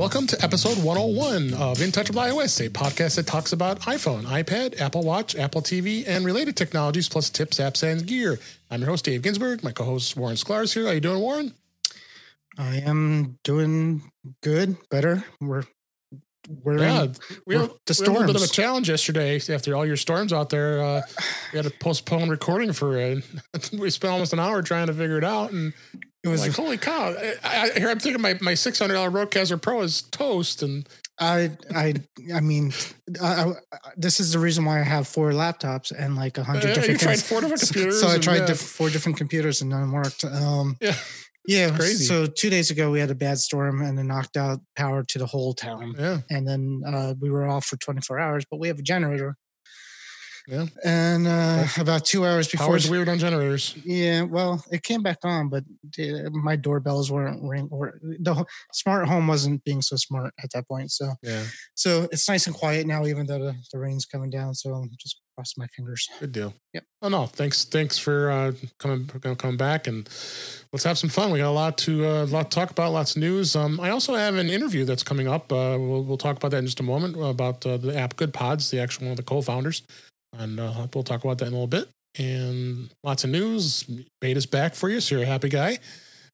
Welcome to episode 101 of In Touch with iOS, a podcast that talks about iPhone, iPad, Apple Watch, Apple TV, and related technologies, plus tips, apps, and gear. I'm your host, Dave Ginsburg. My co-host Warren Sklar is here. How you doing, Warren? I am doing good, better. We're we're yeah, in, we we're had, the we had a little bit of a challenge yesterday after all your storms out there. Uh, we had to postpone recording for it. we spent almost an hour trying to figure it out, and it was like, holy cow! I, I, here I'm thinking my my six hundred dollar Rodecaster Pro is toast, and I I I mean I, I, this is the reason why I have four laptops and like a hundred Uh, different you tried four different So- computers So, I tried uh, diff- four different computers and none worked. Um, yeah, yeah, crazy. So two days ago we had a bad storm and it knocked out power to the whole town. yeah, And then uh, we were off for 24 hours, but we have a generator. Yeah. And uh, about two hours before Power's weird on generators. Yeah, well, it came back on, but my doorbells weren't ring or the smart home wasn't being so smart at that point. So, Yeah, so it's nice and quiet now, even though the, the rain's coming down. So I'm just crossing my fingers. good deal. Yep. Oh no, thanks, thanks for uh, coming coming back, and let's have some fun. We got a lot to uh, lot to talk about, lots of news. Um, I also have an interview that's coming up. Uh, we'll we'll talk about that in just a moment about uh, the app Good Pods, the actual one of the co-founders, and uh, we'll talk about that in a little bit. And lots of news. Beta's back for you, so you're a happy guy.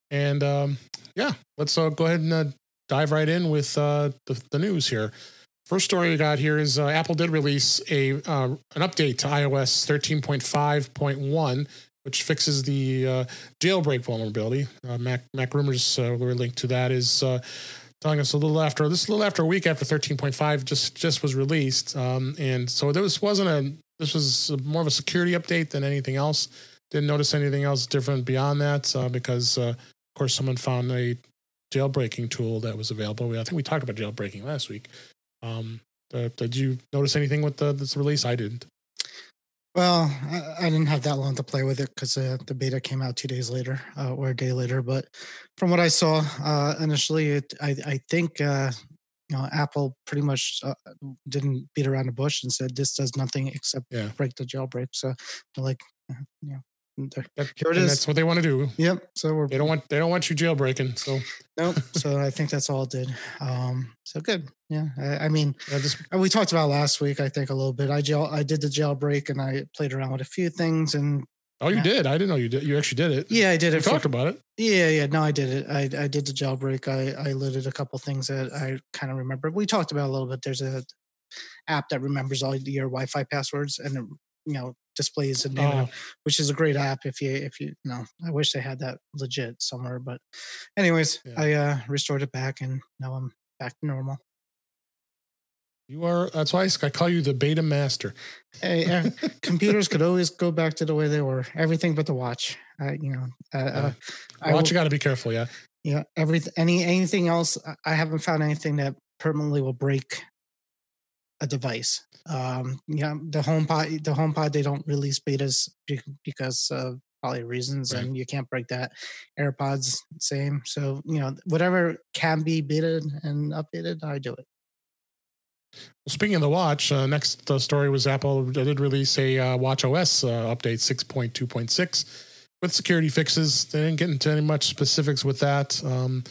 And um, yeah, let's uh, go ahead and uh, dive right in with uh, the, the news here. First story we got here is uh, Apple did release a uh, an update to iOS 13.5.1, which fixes the jailbreak vulnerability. Mac MacRumors, we're linked to that, is telling us a little after this, is a little after a week after 13.5 just just was released, um, and so this wasn't a this was more of a security update than anything else. Didn't notice anything else different beyond that uh, because, uh, of course, someone found a jailbreaking tool that was available. I think we talked about jailbreaking last week. Um, uh, did you notice anything with the, this release? I didn't. Well, I, I didn't have that long to play with it because uh, the beta came out two days later uh, or a day later. But from what I saw uh, initially, it, I, I think you know Apple pretty much uh, didn't beat around the bush and said this does nothing except Yeah. break the jailbreak. So like, uh, yeah, That, Here it is. That's what they want to do. Yep. So we're They don't want they don't want you jailbreaking. So nope. so I think that's all it did. Um, so good. Yeah. I, I mean, yeah, uh, we talked about last week. I think a little bit. I jail. I did the jailbreak and I played around with a few things. And oh, you did. I didn't know you did. You actually did it. yeah, I did it. For, talked about it. yeah, yeah. No, I did it. I I did the jailbreak. I I loaded a couple things that I kind of remember. We talked about a little bit. There's a app that remembers all your Wi-Fi passwords and it, you know displays the name, Oh, which is a great app. If you if you, you know, I wish they had that legit somewhere. But anyways, Yeah. I uh restored it back and now I'm back to normal. You are. That's why I call you the beta master. Hey, computers could always go back to the way they were. Everything but the watch. Uh, you know, uh, uh, I Watch, will- you got to be careful. Yeah. yeah, everything. Any anything else? I- haven't found anything that permanently will break a device. Um, yeah, the HomePod, the HomePod, they don't release betas be- because of probably reasons, Right. and you can't break that. AirPods, same. So you know, whatever can be beta and updated, I do it. Well, speaking of the watch, uh, next uh, story was Apple did release a uh, watchOS uh, update 6.2.6 with security fixes. They didn't get into any much specifics with that. Um,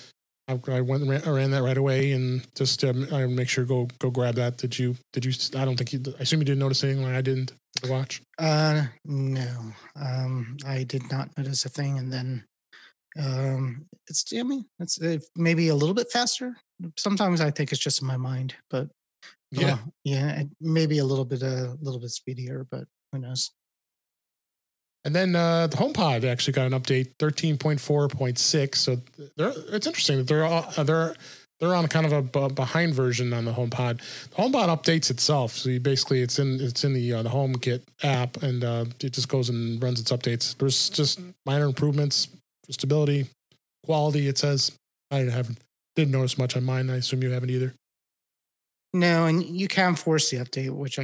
I, went ran, I ran that right away and just um, I make sure go go grab that. Did you? Did you? I don't think you. I assume you didn't notice anything when I didn't. watch. Uh, no, um, I did not notice a thing, and then um, it's I mean, it's uh, maybe a little bit faster. Sometimes I think it's just in my mind, but Yeah. uh, yeah, maybe a little bit a little bit speedier, but who knows? And then uh, the HomePod actually got an update, thirteen point four point six. So they're, it's interesting that they're all, uh, they're they're on kind of a b- behind version on the HomePod. The HomePod updates itself, so you basically it's in it's in the uh, the HomeKit app, and uh, it just goes and runs its updates. There's just minor improvements, for stability, quality. It says I haven't didn't notice much on mine. I assume you haven't either. No, and you can force the update, which I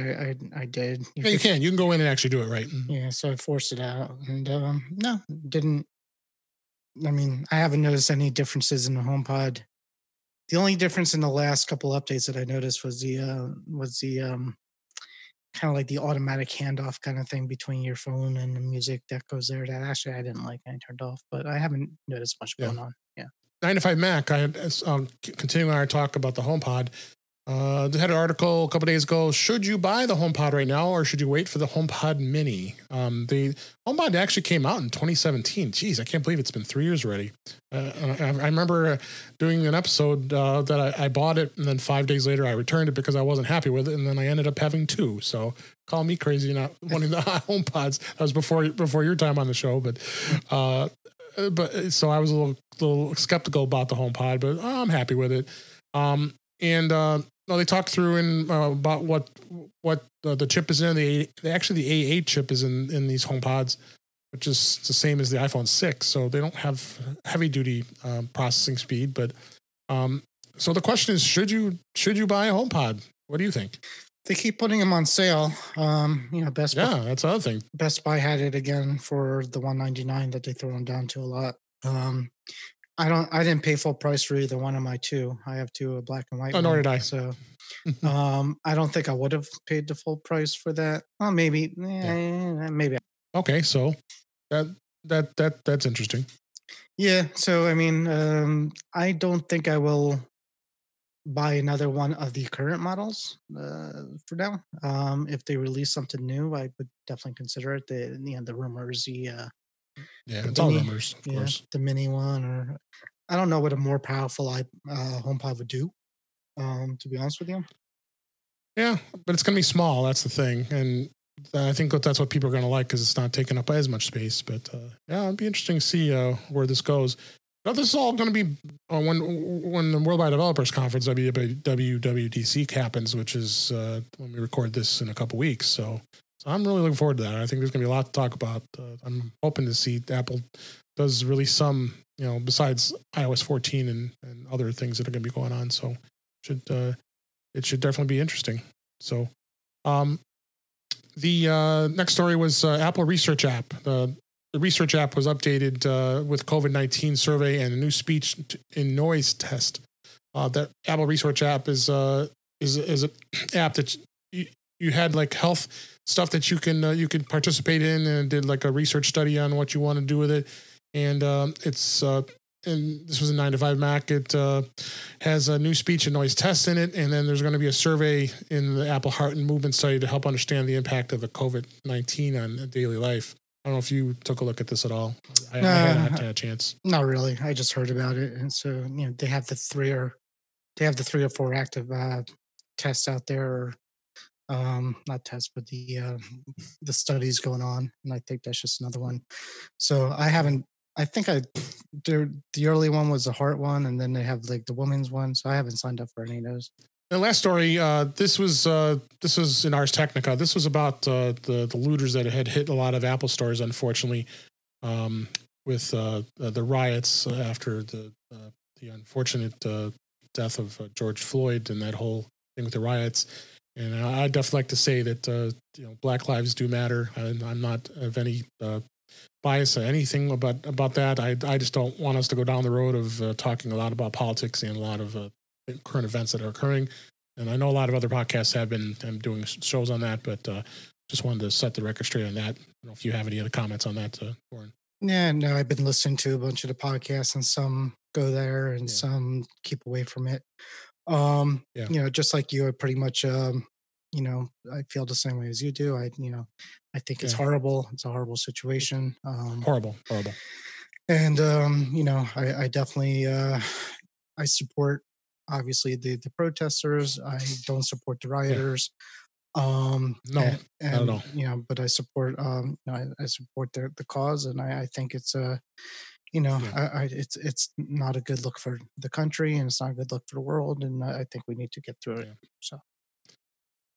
I, I did. Yeah, you can. You can go in and actually do it right. Yeah, so I forced it out, and um, no, didn't. I mean, I haven't noticed any differences in the HomePod. The only difference in the last couple updates that I noticed was the uh, was the um, kind of like the automatic handoff kind of thing between your phone and the music that goes there. That actually I didn't like. And I turned off, but I haven't noticed much Yeah. going on. Yeah, 9to5Mac, I had um, continuing our talk about the HomePod. Uh, they had an article a couple days ago. Should you buy the HomePod right now, or should you wait for the HomePod Mini? Um, the HomePod actually came out in 2017. Jeez, I can't believe it's been three years already. Uh, I, I, remember doing an episode uh, that I, I, bought it, and then five days later I returned it because I wasn't happy with it, and then I ended up having two. So call me crazy, not wanting the HomePods. That was before before your time on the show, but uh, but so I was a little, little skeptical about the HomePod, but I'm happy with it. Um, and uh, no, they talked through in uh, about what what uh, the chip is in. The they actually the A8 chip is in in these HomePods, which is the same as the iPhone 6. So they don't have heavy duty um, processing speed. But um, so the question is, should you should you buy a HomePod? What do you think? They keep putting them on sale. Um, you know, Best yeah, Buy, that's another thing. Best Buy had it again for the 199 that they throw them down to a lot. Um, I don't. I didn't pay full price for either one of my two. I have two, a black and white. Oh, nor did I. So, um, I don't think I would have paid the full price for that. Well, maybe, eh, yeah. maybe. Okay, so that that that that's interesting. Yeah. So I mean, um, I don't think I will buy another one of the current models uh, for now. Um, if they release something new, I would definitely consider it. The you know the rumors, the uh, yeah, it's all rumors, of yeah, course. The mini one, or I don't know what a more powerful uh, HomePod would do. Um, to be honest with you. Yeah, but it's going to be small. That's the thing, and I think that's what people are going to like because it's not taking up as much space. But uh, yeah, it'd be interesting to see uh, where this goes. Now, this is all going to be uh, when when the Worldwide Developers Conference WWDC happens, which is uh, when we record this in a couple weeks. So so I'm really looking forward to that. I think there's going to be a lot to talk about. Uh, I'm hoping to see Apple does really some, you know, besides iOS 14 and, and other things that are going to be going on. So should uh, it should definitely be interesting. So um, the uh, next story was uh, Apple Research app. the research app was updated uh, with COVID 19 survey and a new speech in noise test. Uh, that Apple Research app is uh, is is an app that you, had like health stuff that you can uh, you can participate in and did like a research study on what you want to do with it and um, it's uh, and this was a 9to5Mac. It uh, has a new speech and noise test in it, and then there's going to be a survey in the Apple Heart and Movement study to help understand the impact of the COVID nineteen on daily life. I don't know if you took a look at this at all. I, no, I hadn't had a chance. Not really. I just heard about it, and so you know they have the three or they have the three or four active uh, tests out there, um not tests but the uh, the studies going on and i think that's just another one. So i haven't i think i there the early one was the heart one and then they have like the women's one so i haven't signed up for any of those. The last story uh this was uh this was in ars technica. This was about uh the the looters that had hit a lot of apple stores unfortunately um with uh the riots after the uh, the unfortunate uh death of uh, george floyd and that whole thing with the riots and I definitely like to say that uh, you know Black lives do matter. I, am not of any uh, bias or anything about about that. I I just don't want us to go down the road of uh, talking a lot about politics and a lot of uh, current events that are occurring. And I know a lot of other podcasts have been doing shows on that, but uh, just wanted to set the record straight on that. I don't know if you have any other comments on that, uh, Warren. Yeah, no, I've been listening to a bunch of the podcasts, and some go there, and yeah. some keep away from it. Um, yeah. you know, just like you, I pretty much, um, you know, I feel the same way as you do. I, you know, I think it's horrible. It's a horrible situation. Um, horrible, horrible. And um, you know, I, I definitely, uh, I support obviously the the protesters. I don't support the rioters. Yeah. Um, no, and, and no, you know, but I support, um, you know, I, I support the the cause, and I, I think it's a, you know, yeah. I, I, it's it's not a good look for the country, and it's not a good look for the world, and I think we need to get through it. Yeah. So.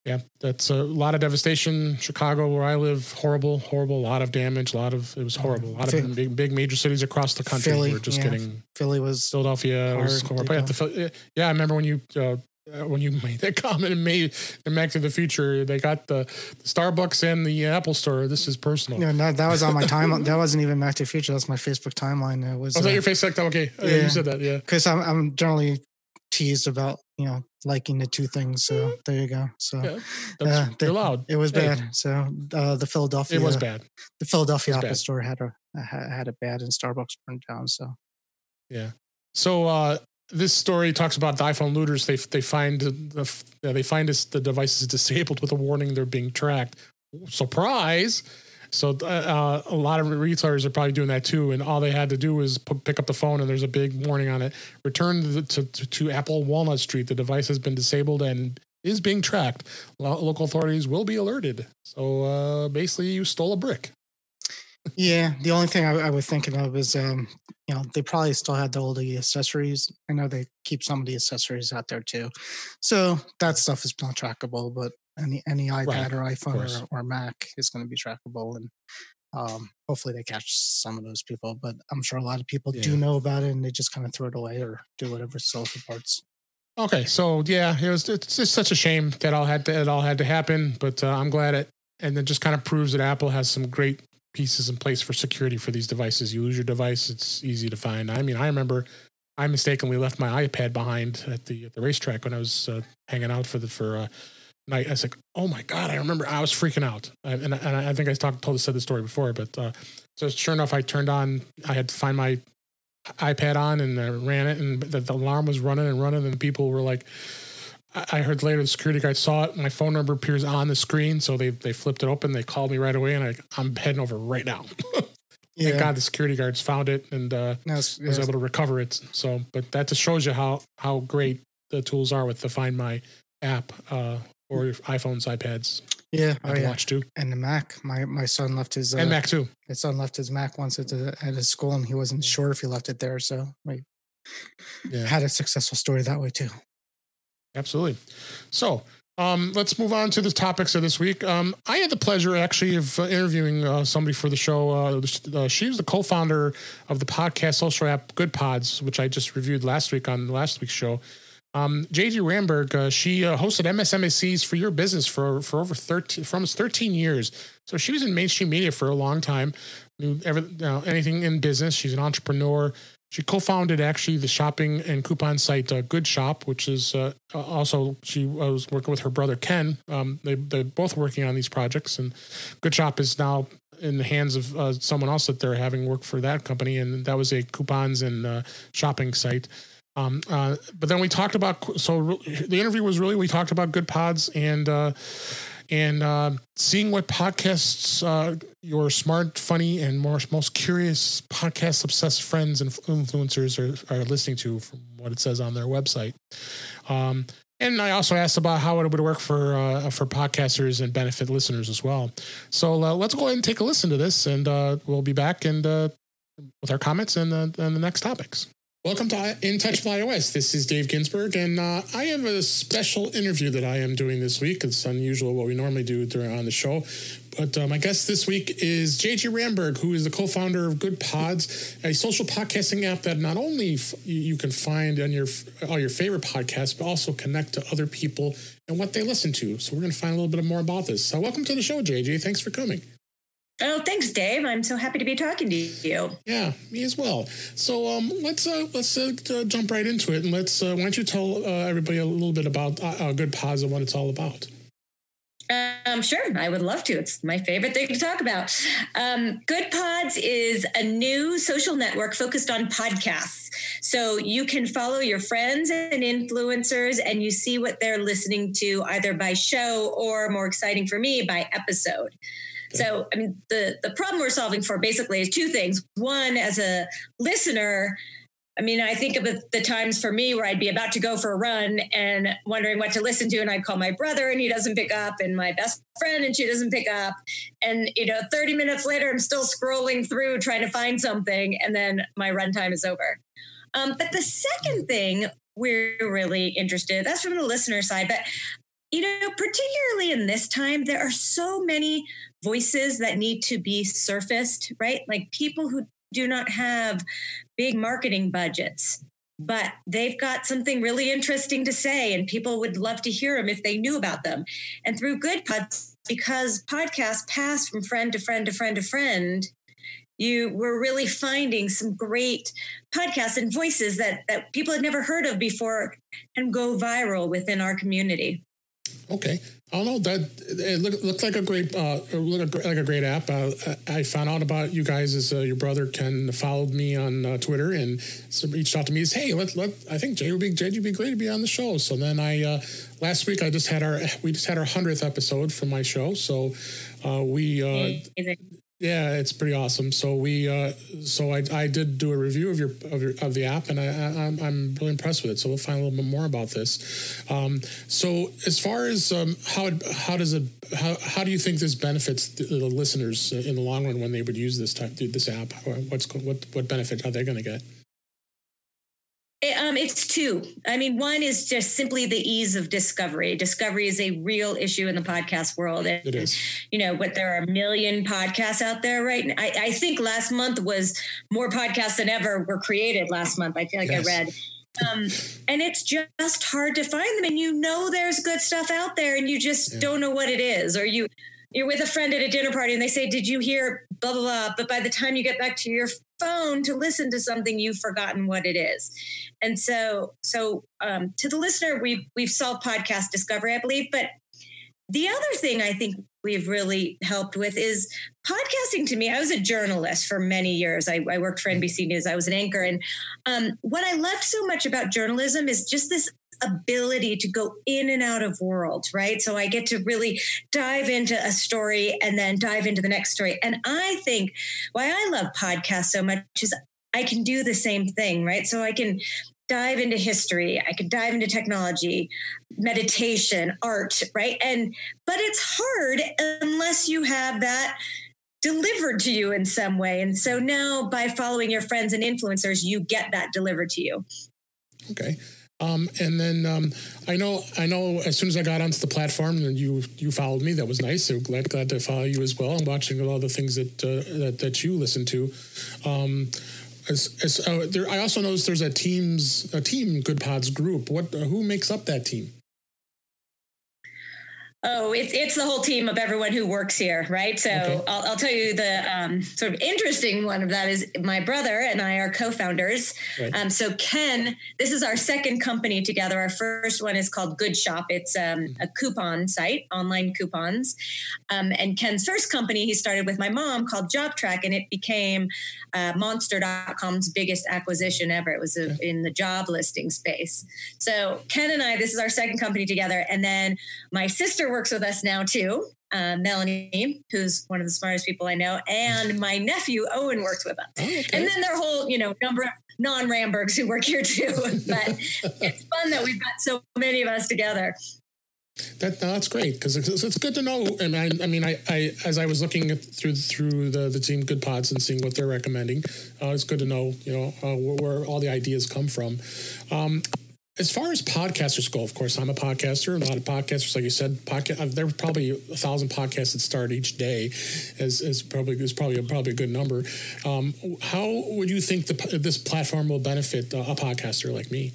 Yeah, that's a lot of devastation. Chicago, where I live, horrible, horrible. A lot of damage. A lot of it was horrible. A lot of big, big major cities across the country Philly, were just yeah. getting. Philly was Philadelphia was horrible. Yeah, yeah, I remember when you uh, when you made that comment and made in Back to the Future, they got the, the Starbucks and the Apple Store. This is personal. No, no that was on my timeline. that wasn't even Back to the Future. That's my Facebook timeline. It was. Oh, was uh, that your Facebook? Okay, yeah, you said that. Yeah, because I'm I'm generally teased about you know liking the two things. So mm. there you go. So yeah, uh, they, allowed. It was hey. bad. So uh, the Philadelphia it was bad. The Philadelphia Apple bad. store had a had it bad, and Starbucks burned down. So yeah. So uh, this story talks about the iPhone looters. They they find the they find this, the device is disabled with a warning they're being tracked. Surprise! So uh, a lot of retailers are probably doing that too, and all they had to do was p- pick up the phone, and there's a big warning on it. Return to, to, to Apple Walnut Street. The device has been disabled and is being tracked. Lo- local authorities will be alerted. So uh, basically, you stole a brick. Yeah, the only thing I, I was thinking of is, um, you know, they probably still had the old accessories. I know they keep some of the accessories out there too, so that stuff is not trackable. But any any iPad right, or iPhone or, or, Mac is going to be trackable, and um, hopefully they catch some of those people. But I'm sure a lot of people yeah. do know about it, and they just kind of throw it away or do whatever self parts. Okay, so yeah, it was it's just such a shame that all had to, it all had to happen, but uh, I'm glad it and it just kind of proves that Apple has some great pieces in place for security for these devices. You lose your device, it's easy to find. I mean, I remember I mistakenly left my iPad behind at the at the racetrack when I was uh, hanging out for the for uh, night. I was like, oh my god! I remember I was freaking out, and, and I think I talked told said the story before, but uh, so sure enough, I turned on. I had to find my iPad on and I ran it, and the, the alarm was running and running, and people were like. I heard later the security guard saw it. My phone number appears on the screen, so they they flipped it open. They called me right away, and I, I'm heading over right now. yeah. Thank God the security guards found it and uh, was able to recover it. So, but that just shows you how how great the tools are with the Find My app uh, or iPhones, iPads. Yeah, oh, yeah. Watch too, and the Mac. My my son left his uh, and Mac too. His son left his Mac once at, the, at his school, and he wasn't sure if he left it there. So we yeah. had a successful story that way too. Absolutely. So um, let's move on to the topics of this week. Um, I had the pleasure actually of uh, interviewing uh, somebody for the show. Uh, uh, she was the co-founder of the podcast social app Good Pods, which I just reviewed last week on last week's show. Um, JJ Ramberg, uh, she uh, hosted MSNBC's for your business for for over 13, for almost 13 years. So she was in mainstream media for a long time, knew every, you know, anything in business. She's an entrepreneur. She co-founded actually the shopping and coupon site uh, Good Shop, which is uh, also she was working with her brother Ken. Um, they they're both working on these projects, and Good Shop is now in the hands of uh, someone else that they're having work for that company, and that was a coupons and uh, shopping site. Um, uh, but then we talked about so the interview was really we talked about good pods and uh, and uh, seeing what podcasts uh, your smart, funny, and more, most curious podcast obsessed friends and influencers are, are listening to from what it says on their website. Um, and I also asked about how it would work for uh, for podcasters and benefit listeners as well. So uh, let's go ahead and take a listen to this, and uh, we'll be back and uh, with our comments and, and the next topics. Welcome to In Touch with iOS. This is Dave Ginsburg, and uh, I have a special interview that I am doing this week. It's unusual what we normally do during on the show. But uh, my guest this week is JJ Ramberg, who is the co-founder of Good Pods, a social podcasting app that not only f- you can find on your all your favorite podcasts, but also connect to other people and what they listen to. So we're going to find a little bit more about this. So welcome to the show, JJ. Thanks for coming. Oh, thanks, Dave. I'm so happy to be talking to you. Yeah, me as well. So um, let's uh, let's uh, jump right into it, and let's uh, why don't you tell uh, everybody a little bit about uh, uh, Good Pods and what it's all about. Um, sure, I would love to. It's my favorite thing to talk about. Um, Good Pods is a new social network focused on podcasts. So you can follow your friends and influencers, and you see what they're listening to either by show or, more exciting for me, by episode. So, I mean, the the problem we're solving for basically is two things. One, as a listener, I mean, I think of the times for me where I'd be about to go for a run and wondering what to listen to, and I'd call my brother and he doesn't pick up, and my best friend and she doesn't pick up, and you know, 30 minutes later, I'm still scrolling through trying to find something, and then my run time is over. Um, but the second thing we're really interested that's from the listener side, but you know, particularly in this time, there are so many voices that need to be surfaced, right? Like people who do not have big marketing budgets, but they've got something really interesting to say, and people would love to hear them if they knew about them. And through Good Pods, because podcasts pass from friend to friend to friend to friend, you were really finding some great podcasts and voices that that people had never heard of before and go viral within our community. Okay. I don't know that it looked, looked like a great, uh, looked like a great app. Uh, I found out about you guys as uh, your brother Ken followed me on uh, Twitter and reached out to me. Says, "Hey, let let I think Jay would be Jay would be great to be on the show." So then I uh, last week I just had our we just had our hundredth episode for my show. So uh, we yeah, it's pretty awesome. So we, uh, so I, I did do a review of your of your of the app, and I, I am I'm really impressed with it. So we'll find a little bit more about this. Um, so as far as um, how how does it how how do you think this benefits the, the listeners in the long run when they would use this type this app? What's what what benefit are they going to get? Um, it's two. I mean, one is just simply the ease of discovery. Discovery is a real issue in the podcast world. And, it is. You know, what there are a million podcasts out there right now. I, I, think last month was more podcasts than ever were created last month. I feel like yes. I read. Um, and it's just hard to find them. And you know there's good stuff out there and you just yeah. don't know what it is. Or you you're with a friend at a dinner party and they say, Did you hear blah blah blah? But by the time you get back to your phone to listen to something you've forgotten what it is. And so so um, to the listener we've we've solved podcast discovery i believe but the other thing i think we've really helped with is podcasting to me i was a journalist for many years. I, I worked for nbc news i was an anchor. And um, what i loved so much about journalism is just this ability to go in and out of worlds, right? So I get to really dive into a story and then dive into the next story. And I think why I love podcasts so much is I can do the same thing, right? So I can dive into history, I can dive into technology, meditation, art, right? And but it's hard unless you have that delivered to you in some way. And so now by following your friends and influencers, you get that delivered to you. Okay. Um, and then um, I know I know as soon as I got onto the platform and you you followed me, that was nice. So glad glad to follow you as well. I'm watching a lot of the things that uh, that, that you listen to. Um, as, as, uh, there, I also noticed there's a teams a team Good Pods group. What who makes up that team? Oh, it's it's the whole team of everyone who works here, right? So okay. I'll, I'll, tell you the um, sort of interesting one of that is my brother and I are co-founders. Right. Um, so Ken, this is our second company together. Our first one is called Good Shop. It's um, mm-hmm. a coupon site, online coupons. Um, and Ken's first company he started with my mom called JobTrak, and it became uh, Monster.com's biggest acquisition ever. It was a, in the job listing space. So Ken and I, this is our second company together, and then my sister works with us now too. Uh, Melanie, who's one of the smartest people I know, and my nephew Owen works with us. Oh, okay. And then their whole, you know, number of non Rambergs who work here too. but it's fun that we've got so many of us together. That no, that's great because it's, it's, good to know. And I, I mean, I, I, as I was looking through through the the team Good Pods and seeing what they're recommending, uh, it's good to know you know uh, where, where, all the ideas come from. Um, as far as podcasters go, of course, I'm a podcaster. A lot of podcasters, like you said, podcast. Uh, there are probably a thousand podcasts that start each day, as, as probably is probably a, probably a good number. Um, how would you think the, this platform will benefit a podcaster like me?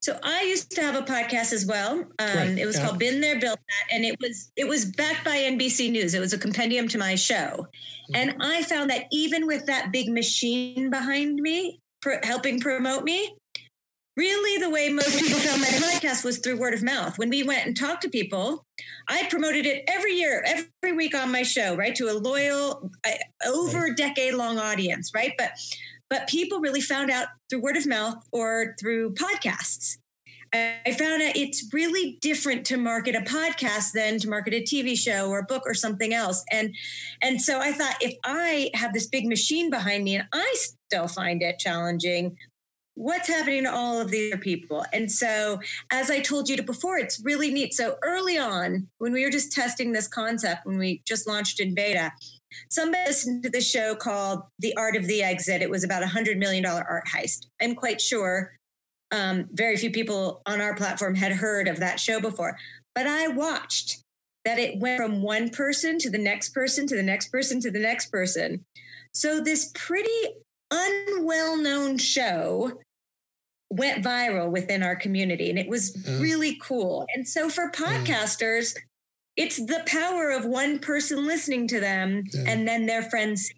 So I used to have a podcast as well. Um, right. It was yeah. called Been There, Built That, and it was it was backed by NBC News. It was a compendium to my show, mm-hmm. and I found that even with that big machine behind me, helping promote me, really the way most people found my podcast was through word of mouth. When we went and talked to people, I promoted it every year, every week on my show, right? To a loyal, over a decade long audience, right? But but people really found out through word of mouth or through podcasts. I found out it's really different to market a podcast than to market a TV show or a book or something else. And and so I thought if I have this big machine behind me and I still find it challenging, what's happening to all of the other people. And so, as I told you before, it's really neat. So, early on, when we were just testing this concept, when we just launched in beta, somebody listened to the show called The Art of the Exit. It was about a $100 million art heist. I'm quite sure um, very few people on our platform had heard of that show before. But I watched that it went from one person to the next person to the next person to the next person. So, this pretty unwell known show went viral within our community and it was mm. really cool. And so for podcasters, mm. it's the power of one person listening to them yeah. and then their friends.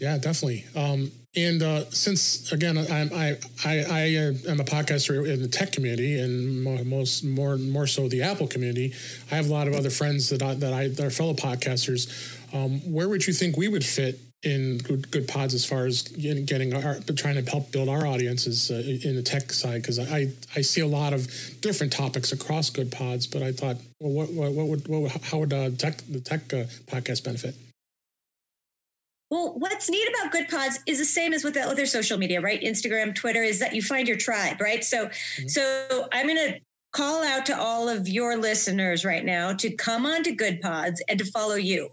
Yeah, definitely. Um, And uh, since again, I'm, I I I am a podcaster in the tech community, and most more more so the Apple community. I have a lot of other friends that I, that I that are fellow podcasters. Um, where would you think we would fit in good, good pods as far as getting, our trying to help build our audiences uh, in the tech side? Because I I see a lot of different topics across good pods, but I thought, well, what what, what would what, how would uh, tech the tech uh, podcast benefit? Well, what's neat about Good Pods is the same as with the other social media, right? Instagram, Twitter, is that you find your tribe, right? So, mm-hmm. so I'm going to call out to all of your listeners right now to come on to Good Pods and to follow you,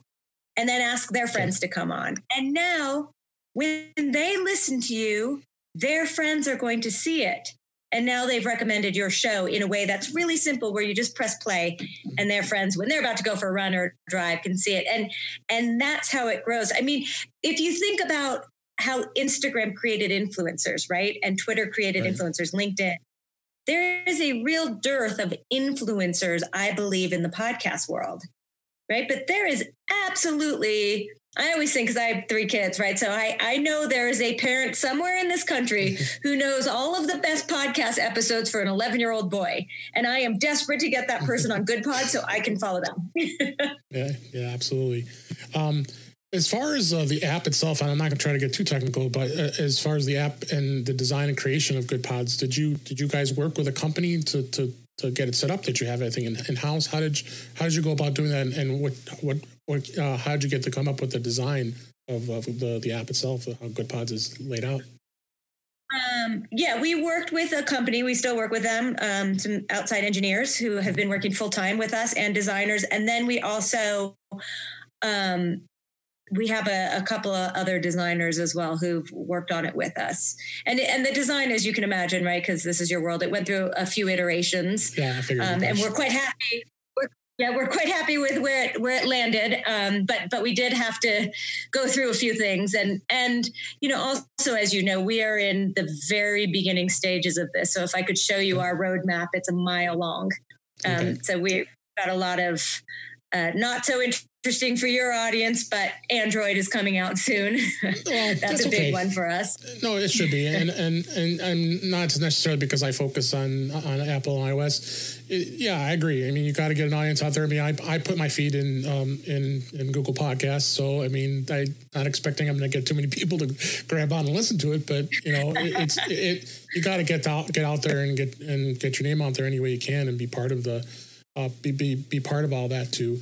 and then ask their friends to come on. And now, when they listen to you, their friends are going to see it. And now they've recommended your show in a way that's really simple, where you just press play, and their friends, when they're about to go for a run or drive, can see it. And and that's how it grows. I mean, if you think about how Instagram created influencers, right, and Twitter created right. influencers, LinkedIn, there is a real dearth of influencers, I believe, in the podcast world, right? But there is absolutely I always think because I have three kids, right? So I, I know there is a parent somewhere in this country who knows all of the best podcast episodes for an 11 year old boy. And I am desperate to get that person on Good Pod so I can follow them. yeah, yeah, absolutely. Um, as far as uh, the app itself, and I'm not going to try to get too technical, but uh, as far as the app and the design and creation of Good Pods, did you did you guys work with a company to to to get it set up? Did you have anything in, house? How did you, how did you go about doing that? And, and what what what uh, how did you get to come up with the design of, of the the app itself? How Good Pods is laid out? Um, yeah, we worked with a company. We still work with them. Um, some outside engineers who have been working full time with us, and designers. And then we also um, we have a, a, couple of other designers as well who've worked on it with us. And and the design, as you can imagine, right, because this is your world, it went through a few iterations. Yeah, Um, and we're quite happy. We're, yeah, we're quite happy with where it where it landed. Um, but but we did have to go through a few things, and and you know also as you know, we are in the very beginning stages of this. So if I could show you our roadmap, it's a mile long. Um, okay. So we got a lot of uh, not so interesting for your audience, but Android is coming out soon. Well, that's, that's, a big okay. one for us. No, it should be, and and and and not necessarily because I focus on on Apple and iOS. It, yeah, I agree. I mean, you got to get an audience out there. I mean, I, I put my feed in um, in in Google Podcasts, so I mean, I not expecting I'm going to get too many people to grab on and listen to it, but you know, it, it's it you got to get out get out there and get and get your name out there any way you can and be part of the uh, be be be part of all that too.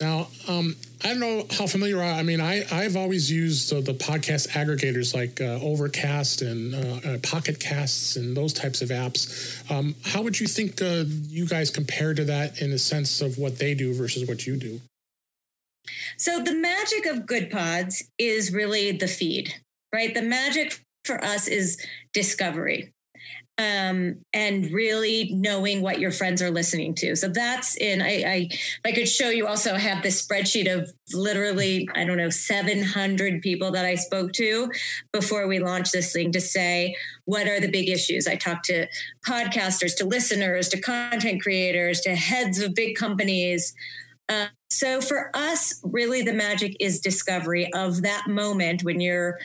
Now, um, I don't know how familiar are. I mean, I, I've always used uh, the podcast aggregators like uh, Overcast and uh, uh, Pocket Casts and those types of apps. Um, how would you think uh, you guys compare to that in the sense of what they do versus what you do? So, the magic of Good Pods is really the feed, right? The magic for us is discovery um, and really knowing what your friends are listening to. So that's in. I, I I could show you. Also, have this spreadsheet of literally I don't know 700 people that I spoke to before we launched this thing to say what are the big issues. I talked to podcasters, to listeners, to content creators, to heads of big companies. Uh, so for us, really, the magic is discovery of that moment when you're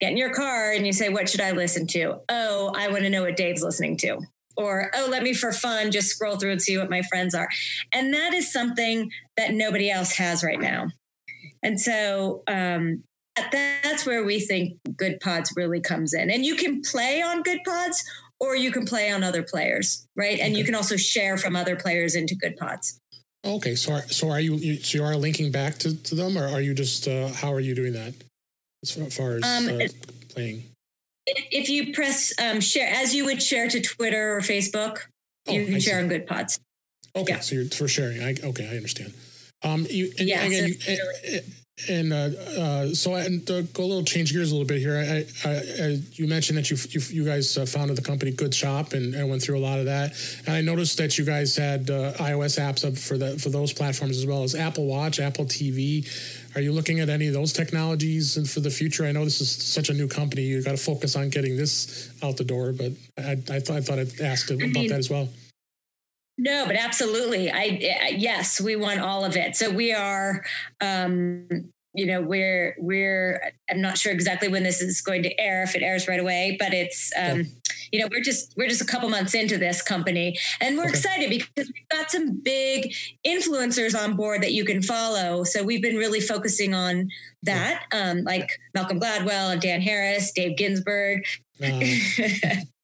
get in your car and you say, What should I listen to? Oh, I want to know what Dave's listening to. Or, oh, let me for fun just scroll through and see what my friends are. And that is something that nobody else has right now. And so um, that's where we think Good Pods really comes in. And you can play on Good Pods or you can play on other players, right? And you can also share from other players into Good Pods. Okay, so are, so are you, so you are linking back to, to them, or are you just uh, how are you doing that? As far as um, uh, playing? If you press um, share, as you would share to Twitter or Facebook, oh, you can I share see. on Good Pods. Okay, yeah. so you're for sharing. I, okay, I understand. Um, you, and, yeah, again, so you, and, uh, uh, so and uh, go a little change gears a little bit here. I, I, I you mentioned that you you, you guys uh, founded the company Good Shop and, and, went through a lot of that. And I noticed that you guys had uh, iOS apps up for that for those platforms as well as Apple Watch, Apple TV. Are you looking at any of those technologies and for the future? I know this is such a new company. You got to focus on getting this out the door, but I, I thought I thought I'd ask about mean, that as well. No, but absolutely. I yes, we want all of it. So we are um, you know we're we're i'm not sure exactly when this is going to air if it airs right away but it's um, you know we're just we're just a couple months into this company and we're okay. excited because we've got some big influencers on board that you can follow so we've been really focusing on that um, like malcolm gladwell and dan harris dave ginsburg.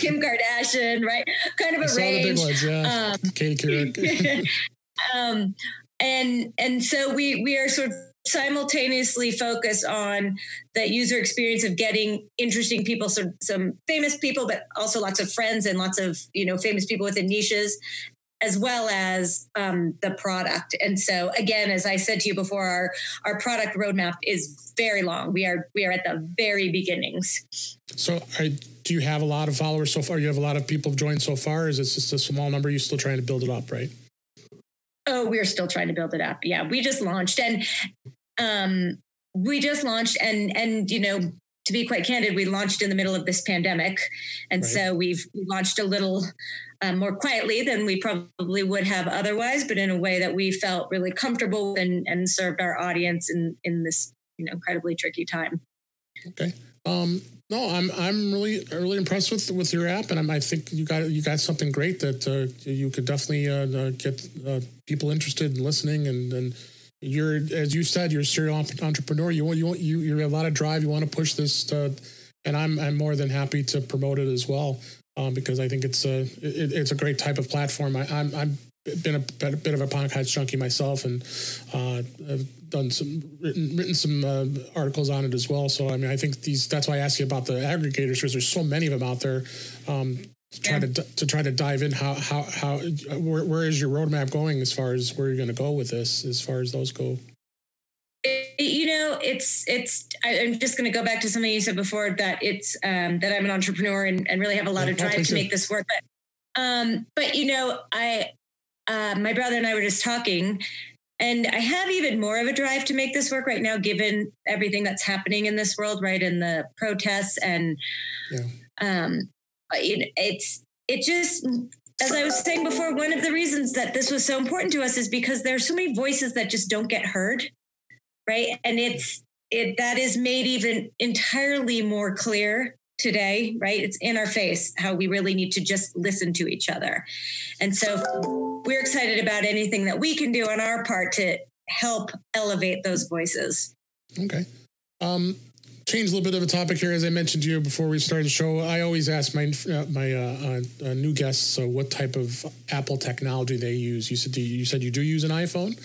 Kim Kardashian, right? Kind of a range. Ones, yeah. Um, Katie Couric. um, and and so we we are sort of simultaneously focused on the user experience of getting interesting people some some famous people but also lots of friends and lots of you know famous people within niches as well as um, the product. And so again as i said to you before our our product roadmap is very long. We are we are at the very beginnings. So I, do you have a lot of followers so far? You have a lot of people joined so far? Is it just a small number? You're still trying to build it up right? Oh, we're still trying to build it up. Yeah, we just launched and um we just launched and and you know to be quite candid, we launched in the middle of this pandemic, and right. so we've launched a little um, more quietly than we probably would have otherwise, but in a way that we felt really comfortable and, and served our audience in in this you know incredibly tricky time. Okay. Um, no, I'm I'm really really impressed with with your app, and I'm, i think you got you got something great that uh, you could definitely uh, uh get uh, people interested in listening. And, and you're as you said, you're a serial entrepreneur. You want you want you you have a lot of drive. You want to push this, and I'm I'm more than happy to promote it as well. Um, because I think it's a it, it's a great type of platform. I, I'm I'm been a bit of a podcast junkie myself, and uh, I've done some written written some uh, articles on it as well. So I mean, I think these that's why I asked you about the aggregators because there's so many of them out there. Um, to try yeah. to to try to dive in how how how where, where is your roadmap going as far as where you're going to go with this as far as those go you know it's it's i'm just going to go back to something you said before that it's um, that i'm an entrepreneur and, and really have a lot yeah, of drive to make this work but um but you know i uh, my brother and I were just talking, and I have even more of a drive to make this work right now, given everything that's happening in this world, right? And the protests and, yeah. um, it's it just as I was saying before, one of the reasons that this was so important to us is because there are so many voices that just don't get heard, right? And it's it that is made even entirely more clear today, right? It's in our face how we really need to just listen to each other. And so we're excited about anything that we can do on our part to help elevate those voices. Okay. Um, change a little bit of a topic here. As I mentioned to you before we started the show, I always ask my uh, my uh, uh, new guests uh, what type of Apple technology they use. You said you said you do use an iPhone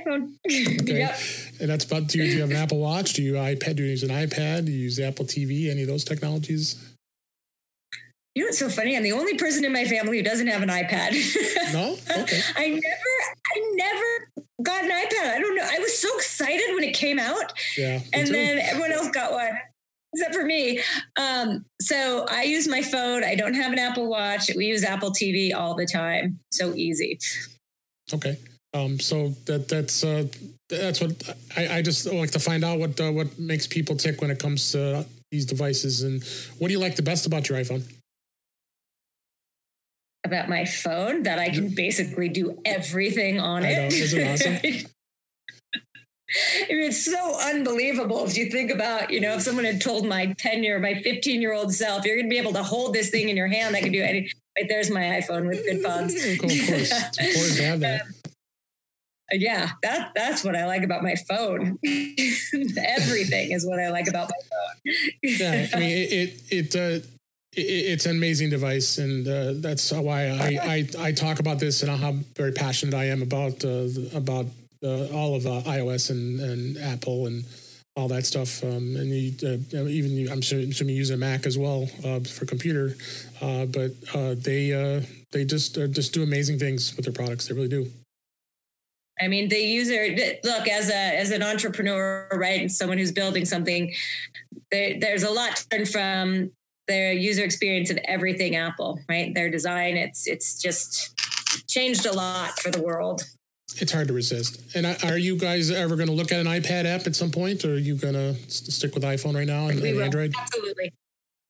iPhone. Okay. yep. And that's about, do you, do you have an Apple Watch? Do you iPad? Do you use an iPad? Do you use Apple TV? Any of those technologies? You know, it's so funny. I'm the only person in my family who doesn't have an iPad. No, okay. I never, I never got an iPad. I don't know. I was so excited when it came out, yeah, and then everyone else got one except for me. Um, so I use my phone. I don't have an Apple Watch. We use Apple TV all the time. So easy. Okay. Um, so that that's uh, that's what I, I just like to find out what uh, what makes people tick when it comes to these devices. And what do you like the best about your iPhone? About my phone, that I can basically do everything on I it. Know. Isn't awesome? I mean, it's so unbelievable if you think about, you know, if someone had told my 10 year, my 15 year old self, you're going to be able to hold this thing in your hand that can do anything. Right there's my iPhone with good phones. of course. It's important to have that. Um, yeah, that that's what I like about my phone. Everything is what I like about my phone. yeah, I mean it it, it uh, it's an amazing device, and uh, that's why I, I, I talk about this and how very passionate I am about uh, about uh, all of uh, iOS and, and Apple and all that stuff. Um, and you, uh, even you, I'm assuming you use a Mac as well for computer, but they they just just do amazing things with their products. They really do. I mean, the user look as a as an entrepreneur, right, and someone who's building something. There, there's a lot to learn from their user experience of everything Apple, right? Their design, it's it's just changed a lot for the world. It's hard to resist. And are you guys ever going to look at an iPad app at some point, or are you going to stick with iPhone right now and, and Android? Absolutely,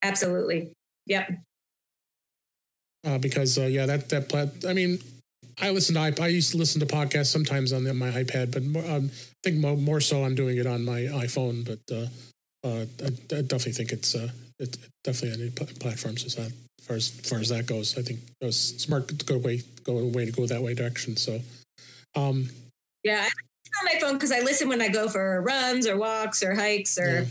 absolutely. Yep. Uh, because uh, yeah, that that plat- I mean, I listen to I, I used to listen to podcasts sometimes on the, my iPad, but more, um, I think more, more so I'm doing it on my iPhone. But uh, uh, I, I definitely think it's uh, it, definitely any platforms as that as far as, far as that goes. I think it was smart to go way go way to go that way direction. So, um, yeah, I on my phone because I listen when I go for runs or walks or hikes or. Yeah.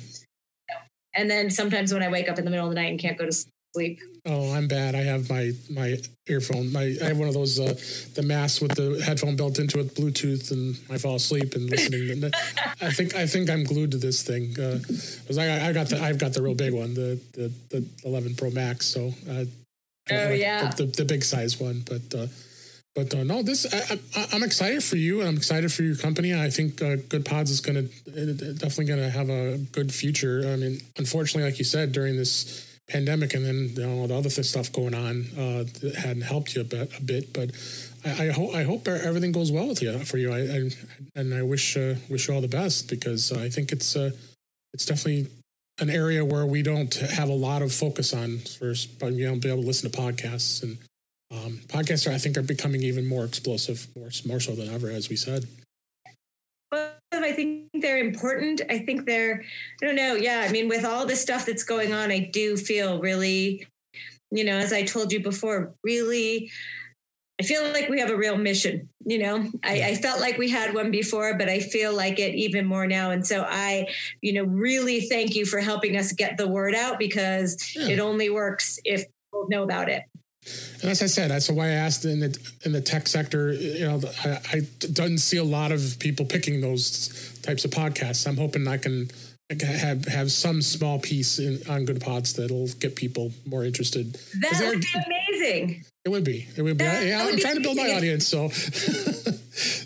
And then sometimes when I wake up in the middle of the night and can't go to sleep. Oh, I'm bad. I have my my earphone. My I have one of those uh, the mask with the headphone built into it, Bluetooth, and I fall asleep and listening. I think I think I'm glued to this thing because uh, I, I got the I've got the real big one, the the, the 11 Pro Max. So uh, oh yeah, the, the, the, big size one. But uh, but uh, no, this I, am excited for you, and I'm excited for your company. I think uh, Good Pods is going to definitely going to have a good future. I mean, unfortunately, like you said, during this pandemic and then you know, all the other stuff going on uh, hadn't helped you a bit, a bit but I, I, hope I hope everything goes well with you for you. I, I and I wish uh, wish you all the best because I think it's uh, it's definitely an area where we don't have a lot of focus on first, but you know, be able to listen to podcasts and um, podcasts are I think are becoming even more explosive, more more so than ever, as we said. I think they're important. I think they're, I don't know. Yeah. I mean, with all the stuff that's going on, I do feel really, you know, as I told you before, really, I feel like we have a real mission. You know, I, I, felt like we had one before, but I feel like it even more now. And so I, you know, really thank you for helping us get the word out because yeah. it only works if people know about it. And as I said, that's why I asked in the in the tech sector. You know, I, I don't see a lot of people picking those types of podcasts. I'm hoping I can have have some small piece in, on Good Pods that'll get people more interested. That would be amazing. It would be. It would be. That, yeah, I'm trying to build my audience, so.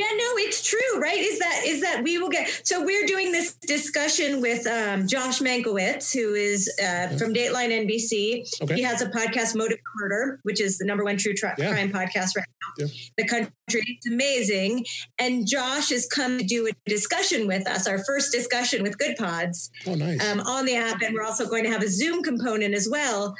Yeah, no, it's true, right? Is that is that we will get so we're doing this discussion with um, Josh Mankiewicz, who is uh, from Dateline NBC. Okay. He has a podcast, Motive Murder, which is the number one true tri- yeah. crime podcast right now. Yeah. The country, it's amazing. And Josh has come to do a discussion with us, our first discussion with Good Pods. Oh, nice. Um, on the app, and we're also going to have a Zoom component as well.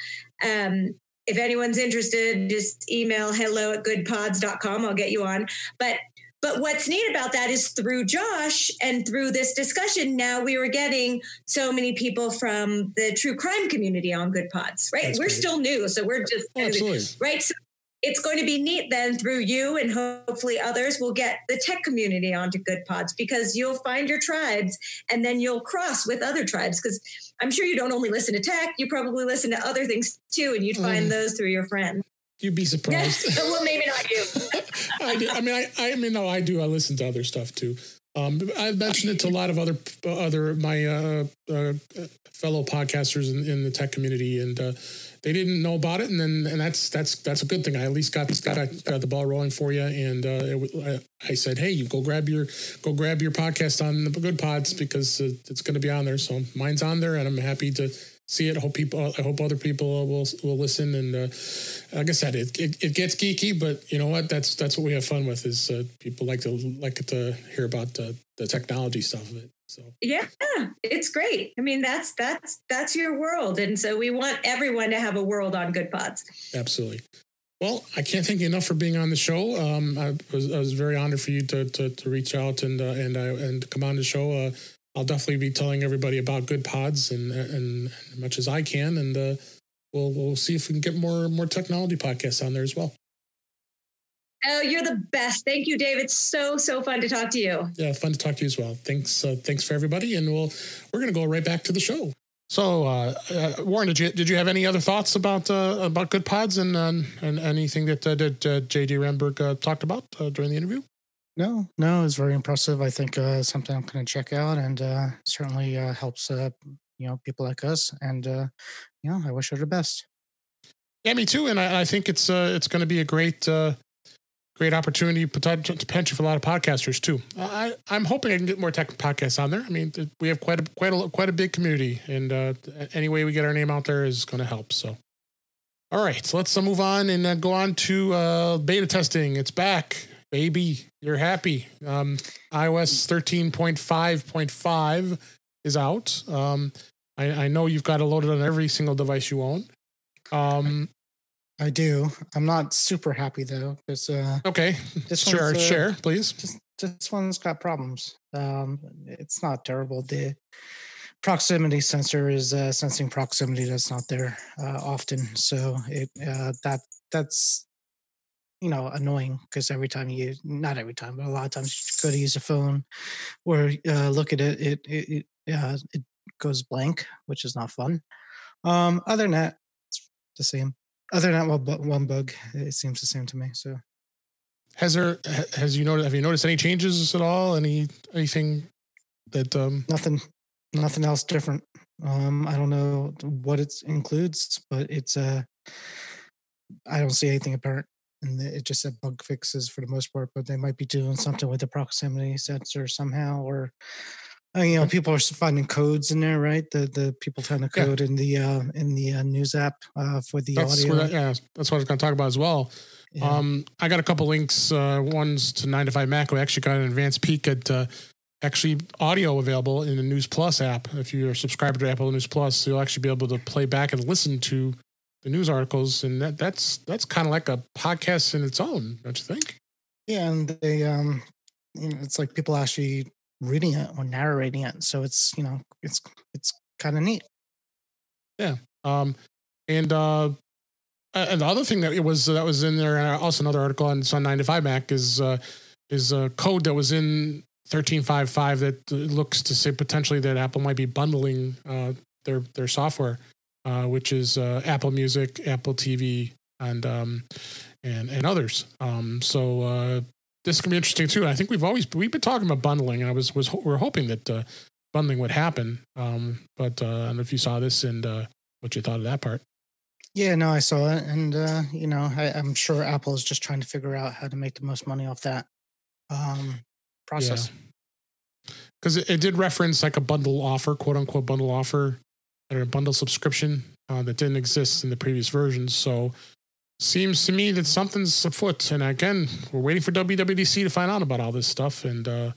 Um, if anyone's interested, just email hello at goodpods.com. I'll get you on. But but what's neat about that is through Josh and through this discussion, now we were getting so many people from the true crime community on Good Pods, right? That's we're great. still new, so we're just Absolutely. right. So it's going to be neat then through you and hopefully others will get the tech community onto Good Pods because you'll find your tribes and then you'll cross with other tribes because I'm sure you don't only listen to tech, you probably listen to other things too, and you'd find mm. those through your friends. You'd be surprised. well, maybe not you. I, do. I mean, I, I mean, no, I do. I listen to other stuff too. Um, I've mentioned it to a lot of other other my uh, uh, fellow podcasters in, in, the tech community, and uh, they didn't know about it. And then, and that's that's that's a good thing. I at least got got, got the ball rolling for you. And uh, it, I, I, said, hey, you go grab your go grab your podcast on the Good Pods because uh, it's going to be on there. So mine's on there, and I'm happy to see it. I hope people, I hope other people will will listen. And uh, like I said, it, it, it gets geeky, but you know what? That's that's what we have fun with. Is uh, people like to like to hear about the, the technology stuff of it. So yeah, it's great. I mean, that's that's that's your world, and so we want everyone to have a world on Good Pods. Absolutely. Well, I can't thank you enough for being on the show. Um, I, was, I was very honored for you to, to, to reach out and uh, and uh, and come on the show. I'll definitely be telling everybody about good pods and and as much as I can, and uh, we'll we'll see if we can get more more technology podcasts on there as well. Oh, you're the best. Thank you, Dave. It's so so fun to talk to you. Yeah, fun to talk to you as well. Thanks, uh, thanks for everybody, and we'll we're gonna go right back to the show. So, uh, uh, Warren, did you did you have any other thoughts about uh, about good pods and and anything that uh, that uh, JJ Ramberg uh, talked about during the interview? No, no, it's very impressive. I think uh, something I'm going to check out, and uh, certainly uh, helps uh, you know people like us. And uh, I wish her the best. Yeah, me too. And I, I think it's uh, it's going to be a great uh, great opportunity potential for a lot of podcasters too. I I'm hoping I can get more tech podcasts on there. I mean, we have quite a quite a quite a big community, and uh, any way we get our name out there is going to help. So. All right, so let's uh, move on and uh, go on to uh, beta testing. It's back baby, you're happy. Um, iOS 13.5.5 is out. Um, I, I, know you've got it loaded on every single device you own. Um, I do. I'm not super happy though, uh, Okay, this sure, one's, uh, share, please. This, this one's got problems. Um, it's not terrible. The proximity sensor is uh, sensing proximity that's not there uh, often, so it uh, that that's you know annoying because every time you not every time but a lot of times you go to use a phone or uh, look at it it it it, uh, it goes blank which is not fun. Um other than that it's the same. Other than that one, one bug it seems the same to me so. Has there has you noticed have you noticed any changes at all? Any anything that um nothing nothing else different. Um i don't know what it includes but it's uh i don't see anything apparent and it just said bug fixes for the most part but they might be doing something with the proximity sensor somehow or uh, you know people are finding codes in there right the the people found the Yeah. code in the uh in the uh, news app uh for the that's audio what yeah that's what I was going to talk about as well. Yeah. Um, I got a couple links. Uh, one's to 9to5Mac. We actually got an advanced peek at uh, actually audio available in the News Plus app. If you're a subscriber to Apple News Plus, you'll actually be able to play back and listen to the news articles, and that that's that's kind of like a podcast in its own, don't you think? yeah and they um you know it's like people actually reading it or narrating it so it's you know it's it's kind of neat Yeah. Um, and uh, and the other thing that it was that was in there, and also another article on Sun 9to5Mac is uh, is a code that was in 1355 that uh, looks to say potentially that Apple might be bundling uh, their their software, uh, which is uh, Apple Music, Apple TV, and um, and and others. Um, so uh, this can be interesting too. I think we've always we've been talking about bundling, and I was was ho- we're hoping that uh, bundling would happen. Um, but uh, I don't know if you saw this and uh, what you thought of that part. Yeah, no, I saw it, and uh, you know, I, I'm sure Apple is just trying to figure out how to make the most money off that um, process. because it, it did reference like a bundle offer, quote unquote bundle offer, a bundle subscription uh, that didn't exist in the previous versions. So seems to me that something's afoot. And again, we're waiting for WWDC to find out about all this stuff and uh,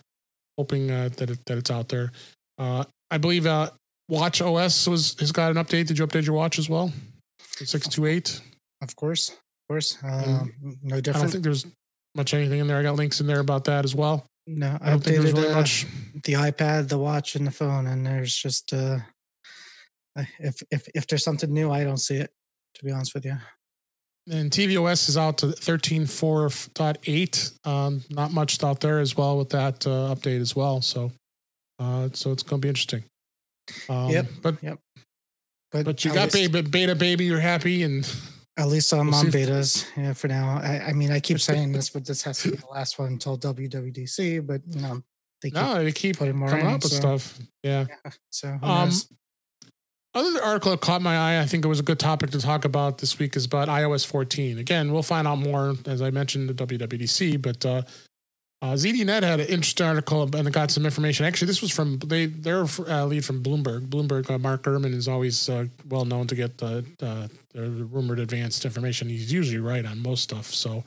hoping uh, that it, that it's out there. Uh, I believe uh, watchOS was has got an update. Did you update your watch as well? Six two eight. Of course, of course, um, no I don't think there's much anything in there. I got links in there about that as well. no, I I don't think there's updated really uh, much. the iPad, the watch, and the phone, and there's just uh, if if if there's something new, I don't see it. To be honest with you, And tvOS is out to 13.4.8. Um, not much out there as well with that uh, update as well. So, uh, so it's going to be interesting. Um, Yep. But but but you got least- beta, beta baby. You're happy, and At least I'm We'll on betas yeah, for now. I, I mean, I keep saying this, but this has to be the last one until WWDC. But you know, they keep no, they keep putting more coming in, up with so- stuff. Yeah. So who Um? Other article that caught my eye, I think it was a good topic to talk about this week, is about iOS 14. Again, we'll find out more as I mentioned the WWDC, but uh, uh, ZDNet had an interesting article and got some information. Actually, this was from they their uh, lead from Bloomberg. Bloomberg, uh, Mark Gurman is always uh, well known to get the, uh, the rumored advanced information. He's usually right on most stuff. So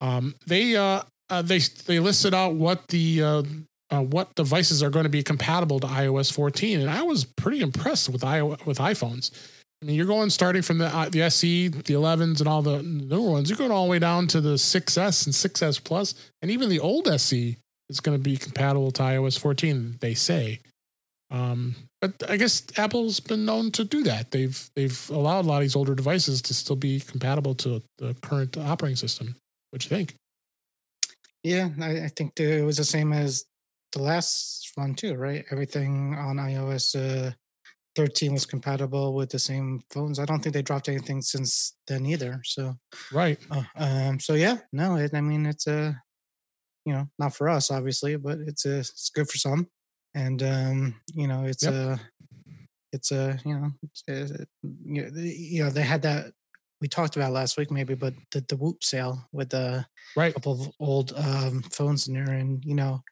um, they uh, uh, they they listed out what the uh, what devices are going to be compatible to iOS 14, and I was pretty impressed with i with iPhones. I mean, you're going starting from the uh, the SE, the 11s, and all the newer ones. You're going all the way down to the 6S and 6S Plus, and even the old SE is going to be compatible to iOS 14. They say, um, but I guess Apple's been known to do that. They've they've allowed a lot of these older devices to still be compatible to the current operating system. What you think? Yeah, I, I think it was the same as the last one too, right? Everything on iOS uh, 13 was compatible with the same phones. I don't think they dropped anything since then either. So, Right. uh, um, so yeah, no, it, I mean it's a, uh, you know, not for us obviously, but it's a, it's good for some, and um, you know, it's Yep. a, it's a, you know, it's a, you know, you know, they had that we talked about last week maybe, but the the Woot sale with the Right. couple of old um, phones in there, and you know,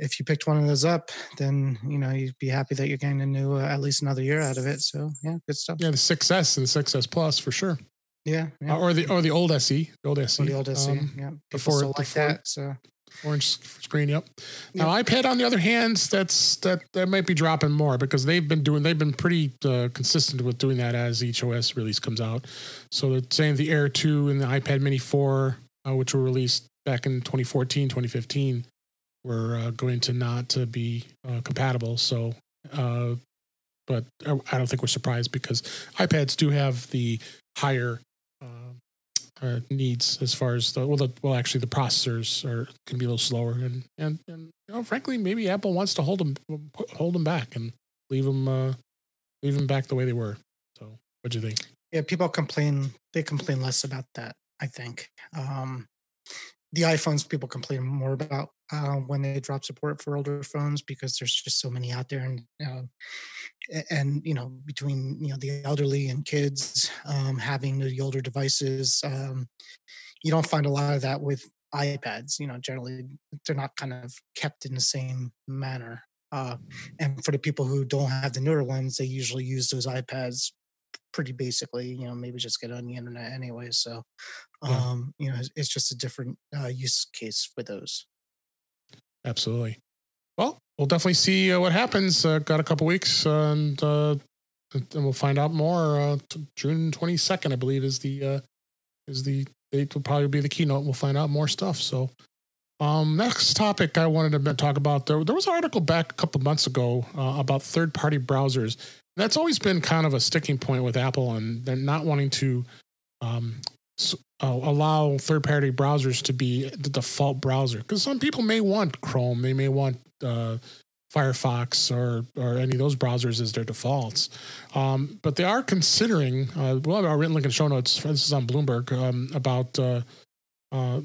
if you picked one of those up, then you know you'd be happy that you're getting a new uh, at least another year out of it. So yeah, good stuff. Yeah, the 6S and the 6S Plus for sure. Yeah, yeah. or the or the old SE, the old SE, Or the old SE. um, yeah, people before- still like before- that. So inch screen. Yep. Now iPad, on the other hand, that's that that might be dropping more because they've been doing they've been pretty uh, consistent with doing that as each OS release comes out. So they're saying the Air two and the iPad Mini four, uh, which were released back in 2014, 2015, were uh, going to not to be uh, compatible. So. Uh, but I don't think we're surprised because iPads do have the higher uh, uh, needs as far as the well, the, well, actually the processors are can be a little slower, and and and you know, frankly, maybe Apple wants to hold them hold them back and leave them uh, leave them back the way they were. So, what do you think? yeah, people complain. They complain less about that. I think um, the iPhones people complain more about uh, when they drop support for older phones because there's just so many out there, and uh, and you know between you know the elderly and kids um, having the older devices, um, you don't find a lot of that with iPads. You know, generally they're not kind of kept in the same manner. Uh, and for the people who don't have the newer ones, they usually use those iPads pretty basically. You know, maybe just get on the internet anyway. So, Yeah. um, you know, it's, it's just a different uh, use case for those. Absolutely. Well, we'll definitely see uh, what happens. Uh, got a couple weeks, uh, and uh, and we'll find out more. Uh, t- June twenty second, I believe, is the uh, is the date. Will probably be the keynote. We'll find out more stuff. So, um, next topic I wanted to talk about. There, there was an article back a couple months ago about third party browsers. That's always been kind of a sticking point with Apple, and they're not wanting to um, uh, allow third party browsers to be the default browser because some people may want Chrome, they may want uh, Firefox or or any of those browsers as their defaults. Um, but they are considering. Uh, well, our written link in show notes. This is on Bloomberg um, about uh, uh,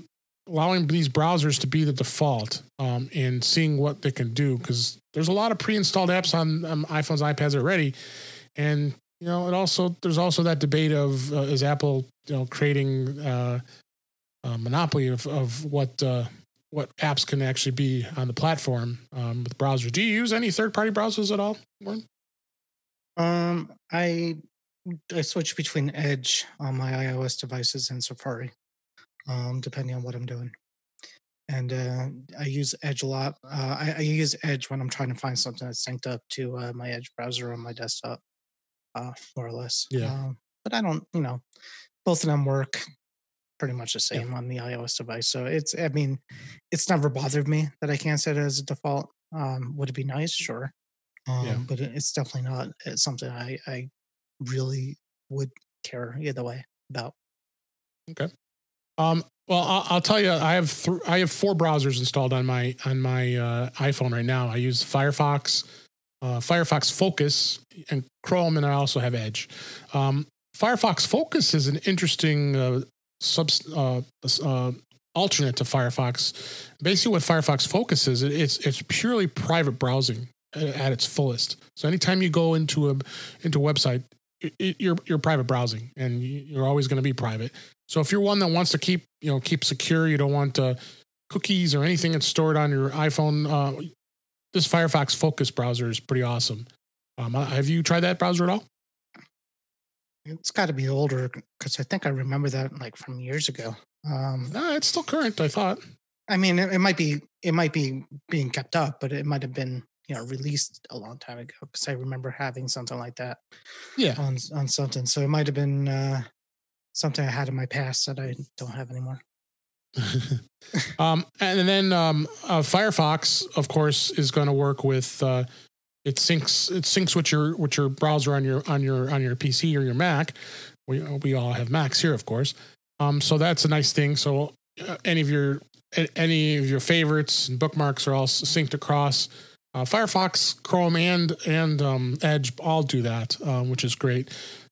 allowing these browsers to be the default um, and seeing what they can do because there's a lot of pre-installed apps on, on iPhones, iPads already, and you know, it also there's also that debate of uh, is Apple you know creating uh, a monopoly of of what uh, what apps can actually be on the platform um, with browsers. Do you use any third party browsers at all? Warren? Um, I I switch between Edge on my iOS devices and Safari, um, depending on what I'm doing. And uh, I use Edge a lot. Uh, I, I use Edge when I'm trying to find something that's synced up to uh, my Edge browser on my desktop, uh, more or less. Yeah. Um, but I don't, you know, both of them work pretty much the same on the iOS device. So it's, I mean, it's never bothered me that I can't set it as a default. Um, would it be nice? Sure. Um, Yeah. But it's definitely not uh, something I, I really would care either way about. Okay. Um, well, I'll, I'll tell you, I have th- I have four browsers installed on my on my uh, iPhone right now. I use Firefox, uh, Firefox Focus, and Chrome, and I also have Edge. Um, Firefox Focus is an interesting uh, sub uh, uh, alternate to Firefox. Basically, what Firefox Focus is, it's it's purely private browsing at, its fullest. So anytime you go into a into a website, it, it, you're you're private browsing, and you- you're always going to be private. So if you're one that wants to keep, you know, keep secure, you don't want uh, cookies or anything that's stored on your iPhone. Uh, this Firefox Focus browser is pretty awesome. Um, uh, have you tried that browser at all? It's got to be older because I think I remember that like from years ago. Um, No, it's still current. I thought. I mean, it, it might be it might be being kept up, but it might have been you know released a long time ago because I remember having something like that Yeah. on on something. So it might have been uh, something I had in my past that I don't have anymore. um, and then um, uh, Firefox, of course, is going to work with. Uh, it syncs. It syncs with your with your browser on your on your on your PC or your Mac. We we all have Macs here, of course. Um, so that's a nice thing. So uh, any of your any of your favorites and bookmarks are all synced across. Uh, Firefox, Chrome, and and um, Edge all do that, um, which is great.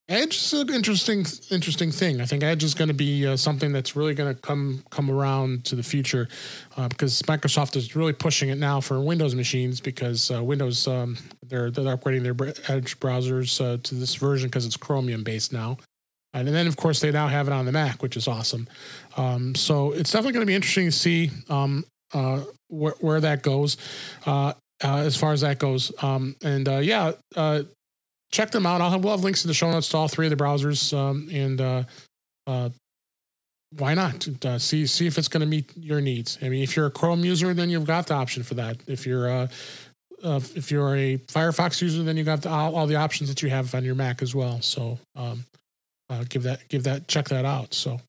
Edge is an interesting interesting thing. I think Edge is going to be uh, something that's really going to come come around to the future uh, because Microsoft is really pushing it now for Windows machines because uh, Windows um, they're they're upgrading their Edge browsers uh, to this version because it's Chromium based now. And then, of course, they now have it on the Mac, which is awesome. Um, so it's definitely going to be interesting to see um, uh, where, where that goes, uh, as far as that goes. Um, and yeah, check them out. I'll have, we'll have links in the show notes to all three of the browsers. Um, and uh, uh, why not uh, see see if it's going to meet your needs? I mean, if you're a Chrome user, then you've got the option for that. If you're uh, uh, if you're a Firefox user, then you got the, all, all, the options that you have on your Mac as well. So um, uh, give that give that check that out. So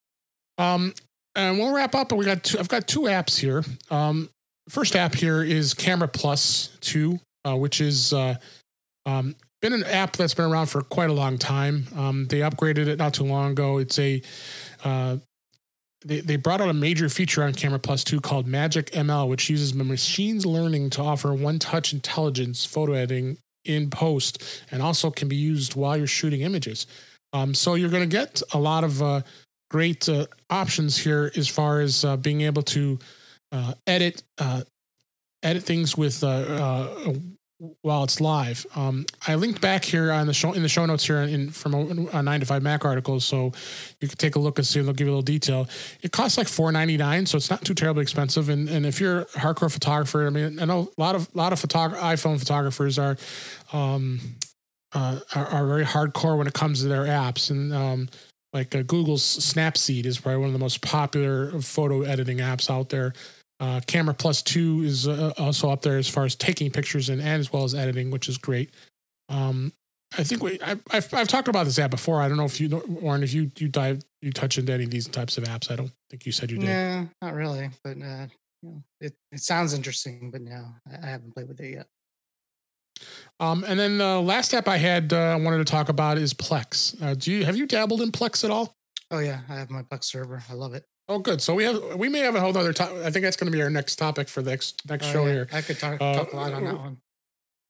um, and we'll wrap up. But we got two, I've got two apps here. Um, first app here is Camera Plus Two, which is um, been an app that's been around for quite a long time. Um, they upgraded it not too long ago. It's a uh, they, they brought out a major feature on Camera Plus 2 called Magic ML, which uses machine's learning to offer one touch intelligence photo editing in post and also can be used while you're shooting images. Um, so you're going to get a lot of uh, great uh, options here as far as uh, being able to uh, edit uh, edit things with uh, while it's live. Um, I linked back here on the show in the show notes here in from a, a 9to5Mac article, so you can take a look and see. They'll give you a little detail. It costs like four ninety nine, so it's not too terribly expensive. And and if you're a hardcore photographer, I mean, I know a lot of a lot of photog- iPhone photographers are, um, uh, are, are very hardcore when it comes to their apps and. Um, like uh, Google's Snapseed is probably one of the most popular photo editing apps out there. Uh, Camera Plus Two is uh, also up there as far as taking pictures and, and as well as editing, which is great. Um, I think we I, have I've talked about this app before. I don't know if you Warren, if you you dive you touch into any of these types of apps. I don't think you said you did. No, not really. But uh, you know, it it sounds interesting, but no, I, I haven't played with it yet. Um, and then the last app I had uh, I wanted to talk about is Plex. Uh, do you have you dabbled in Plex at all? Oh yeah, I have my Plex server. I love it. Oh, good. So we have we may have a whole other topic. I think that's going to be our next topic for the next next oh, show yeah. here. I could talk, uh, talk a lot on that one.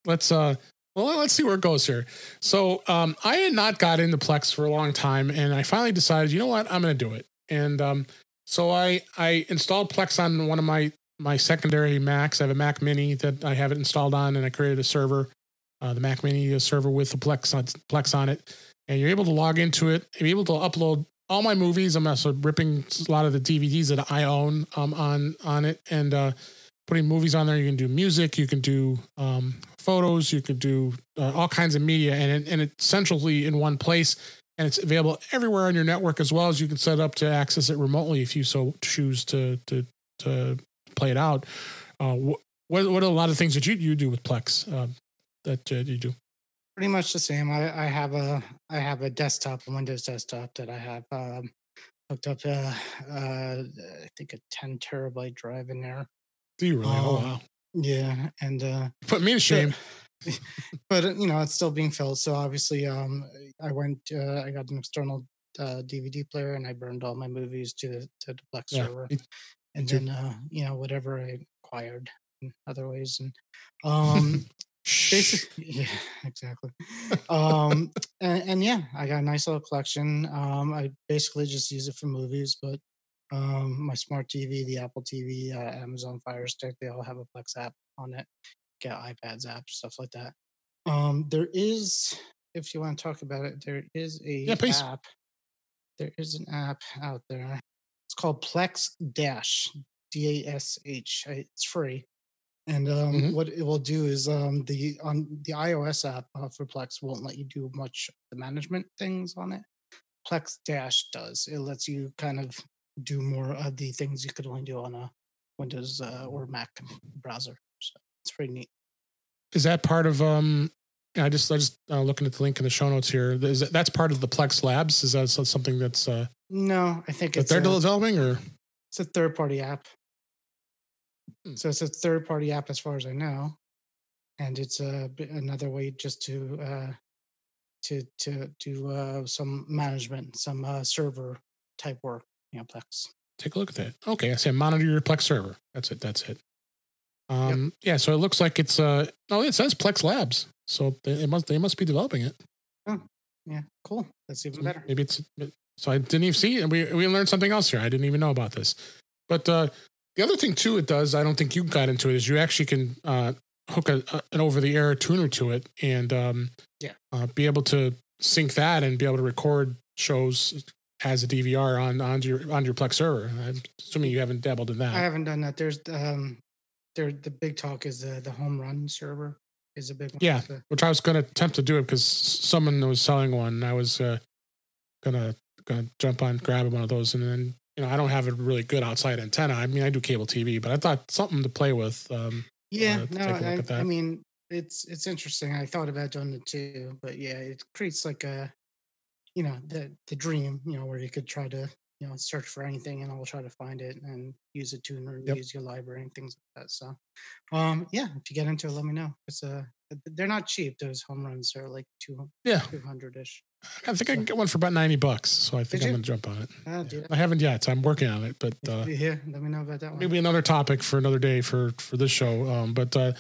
Let's uh, well, let's see where it goes here. So um, I had not got into Plex for a long time, and I finally decided, you know what, I'm going to do it. And um, so I I installed Plex on one of my my secondary Macs. I have a Mac Mini that I have it installed on, and I created a server, uh, the Mac Mini server with the Plex on, Plex on it, and you're able to log into it. You're able to upload all my movies. I'm also ripping a lot of the DVDs that I own um, on on it and uh, putting movies on there. You can do music, you can do um, photos, you can do uh, all kinds of media, and and it's centrally in one place. And it's available everywhere on your network as well as you can set up to access it remotely if you so choose to to to play it out. Uh, what what are a lot of things that you you do with Plex uh, that uh, you do? Pretty much the same. I, I have a I have a desktop, a Windows desktop that I have um, hooked up. Uh, uh, I think a 10 terabyte drive in there. Do you really? Um, oh wow. Yeah, and uh, put me to shame. but uh, you know, it's still being filled. So obviously, um, I went. Uh, I got an external uh, DVD player, and I burned all my movies to the to the Plex yeah. server, and then uh, you know whatever I acquired in other ways, and um, Basically, yeah, exactly. um, and, and, yeah, I got a nice little collection. Um, I basically just use it for movies, but um, my smart TV, the Apple TV, uh, Amazon Fire Stick, they all have a Plex app on it. Get iPads app, stuff like that. Um, there is, if you want to talk about it, there is a yeah, please. app. There is an app out there. It's called Plex Dash, D A S H. It's free and um, mm-hmm. what it will do is um, the on the iOS app uh, for Plex won't let you do much the management things on it. Plex Dash does. It lets you kind of do more of the things you could only do on a Windows uh, or Mac browser. So it's pretty neat. Is that part of um? I just I just uh, looking at the link in the show notes here. Is that, that's part of the Plex Labs? Is that something that's uh? No, I think it's they're a, developing or it's a third party app. Hmm. So it's a third party app as far as I know. And it's a, another way just to uh, to to do uh, some management, some uh, server type work, you know, Plex. Take a look at that. Okay, I say monitor your Plex server. That's it. That's it. Um, yep. yeah. So it looks like it's uh oh it says Plex Labs. So they must they must be developing it. Oh, yeah, cool. That's even better. Maybe it's so I didn't even see. We we learned something else here. I didn't even know about this. But uh, the other thing too, it does. I don't think you got into it. Is you actually can uh, hook a, a, an over-the-air tuner to it and um, yeah, uh, be able to sync that and be able to record shows as a DVR on on your on your Plex server. I'm assuming you haven't dabbled in that. I haven't done that. There's um, there the big talk is the the home run server is a big one. Yeah, which I was going to attempt to do it because someone was selling one. I was uh, gonna gonna jump on, grab one of those, and then you know I don't have a really good outside antenna. I mean, I do cable TV, but I thought something to play with. Um, Yeah, uh, no, a I. I mean it's it's interesting. I thought about doing it too, but yeah, it creates like a you know the the dream, you know, where you could try to you know search for anything and I'll try to find it and use a tuner, Yep. use your library and things like that. So, um, yeah, if you get into it, let me know. It's uh they're not cheap. Those home runs are like two Yeah. two hundred ish. I think I can get one for about ninety bucks, so I think Did I'm gonna jump on it. Ah. I haven't yet. I'm working on it, but uh, yeah, let me know about that one. maybe another topic for another day for for this show. Um, but uh,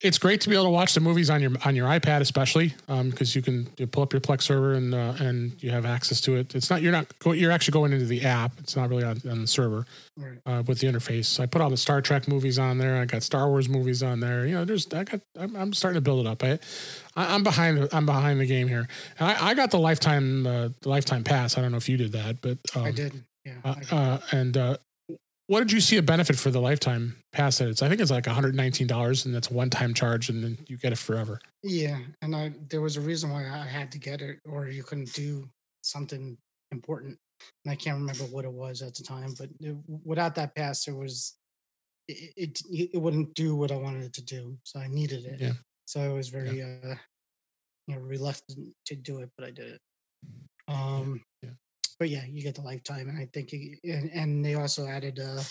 it's great to be able to watch the movies on your on your iPad, especially because you can you pull up your Plex server and uh, and you have access to it. It's not you're not go, you're actually going into the app. It's not really on, on the server Right. uh, with the interface. I put all the Star Trek movies on there. I got Star Wars movies on there. You know, there's I got I'm, I'm starting to build it up. I, I I'm behind I'm behind the game here. And I, I got the lifetime uh, the lifetime pass. I don't know if you did that, but um, I did. Yeah. uh, I- uh, and uh, what did you see a benefit for the lifetime pass? That it's I think it's like $119 and that's a one time charge and then you get it forever. Yeah, and I there was a reason why I had to get it, or you couldn't do something important. And I can't remember what it was at the time, but it, without that pass, there was it, it it wouldn't do what I wanted it to do, so I needed it. Yeah. So I was very uh you know reluctant to do it, but I did it. Um, yeah. but yeah, you get the lifetime, and I think you, and, and they also added uh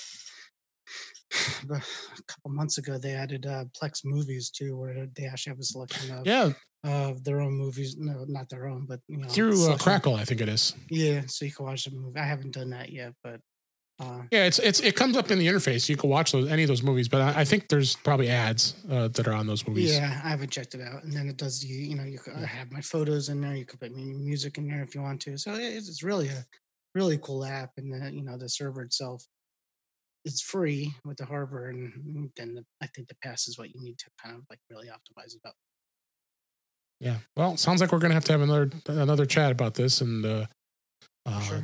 a couple months ago they added uh plex movies too where they actually have a selection of Yeah, of their own movies no not their own but you know through uh, Crackle, I think it is. yeah so you can watch the movie i haven't done that yet but uh Yeah, it's it's it comes up in the interface. You can watch those any of those movies, but I, I think there's probably ads uh, that are on those movies. yeah i haven't checked it out and then it does you you know you I have my photos in there you could put music in there if you want to so it's, it's really a really cool app and the you know the server itself it's free with the hardware and then the, i think the pass is what you need to kind of like really optimize it up Yeah. Well, sounds like we're gonna have to have another another chat about this and uh, uh, Sure.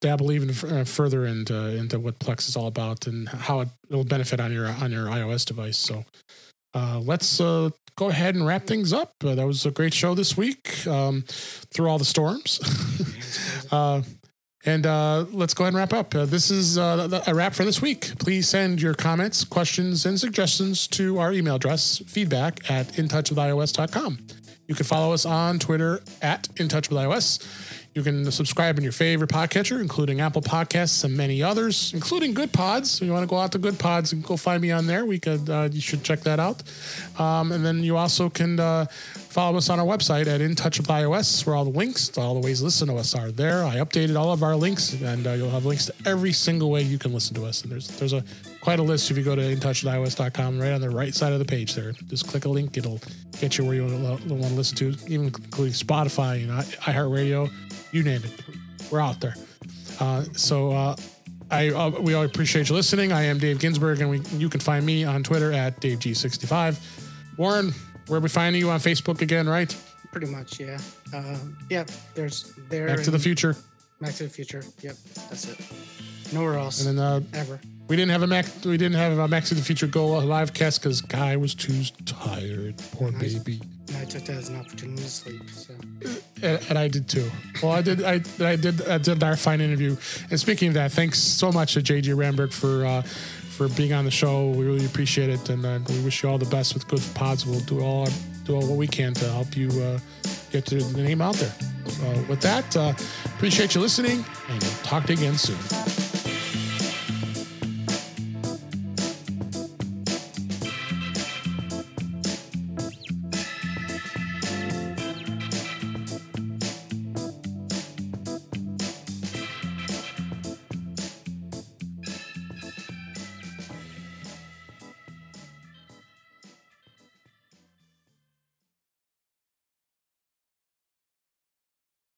Dabble even f- uh, further into into what Plex is all about and how it, it'll benefit on your on your iOS device. So uh, let's uh, go ahead and wrap things up. Uh, that was a great show this week um, through all the storms. uh, and uh, let's go ahead and wrap up. This is a wrap for this week. Please send your comments, questions, and suggestions to our email address, feedback at intouchwithios.com. You can follow us on Twitter at intouchwithios. You can subscribe in your favorite podcatcher, including Apple Podcasts and many others, including Good Pods. If you want to go out to Good Pods and go find me on there, we could. Uh, you should check that out. Um, and then you also can uh, follow us on our website at In Touch with iOS, where all the links to all the ways to listen to us are there. I updated all of our links, and uh, you'll have links to every single way you can listen to us. And there's there's a quite a list if you go to intouchwithios.com, right on the right side of the page there. Just click a link; it'll get you where you want to, listen to, even including Spotify, know, iHeartRadio, you name it. We're out there. Uh, so. Uh, I uh, we all appreciate you listening. I am Dave Ginsburg, and we, you can find me on Twitter at DaveG65. Warren, where are we finding you on Facebook again, right? pretty much yeah uh yeah there's there Back to the future. back to the future yep that's it nowhere else And then uh, ever we didn't have a Mac. We didn't have a Back to the Future Go live cast because Guy was too tired. Poor baby. i took that as an opportunity to sleep so and, and I did too. Well, I did. I, I did. I did our fine interview. And speaking of that, thanks so much to JJ Ramberg for uh, for being on the show. We really appreciate it, and uh, we wish you all the best with Good Pods. We'll do all do all what we can to help you uh, get to the name out there. Uh, with that, uh, appreciate you listening, and we'll talk to you again soon.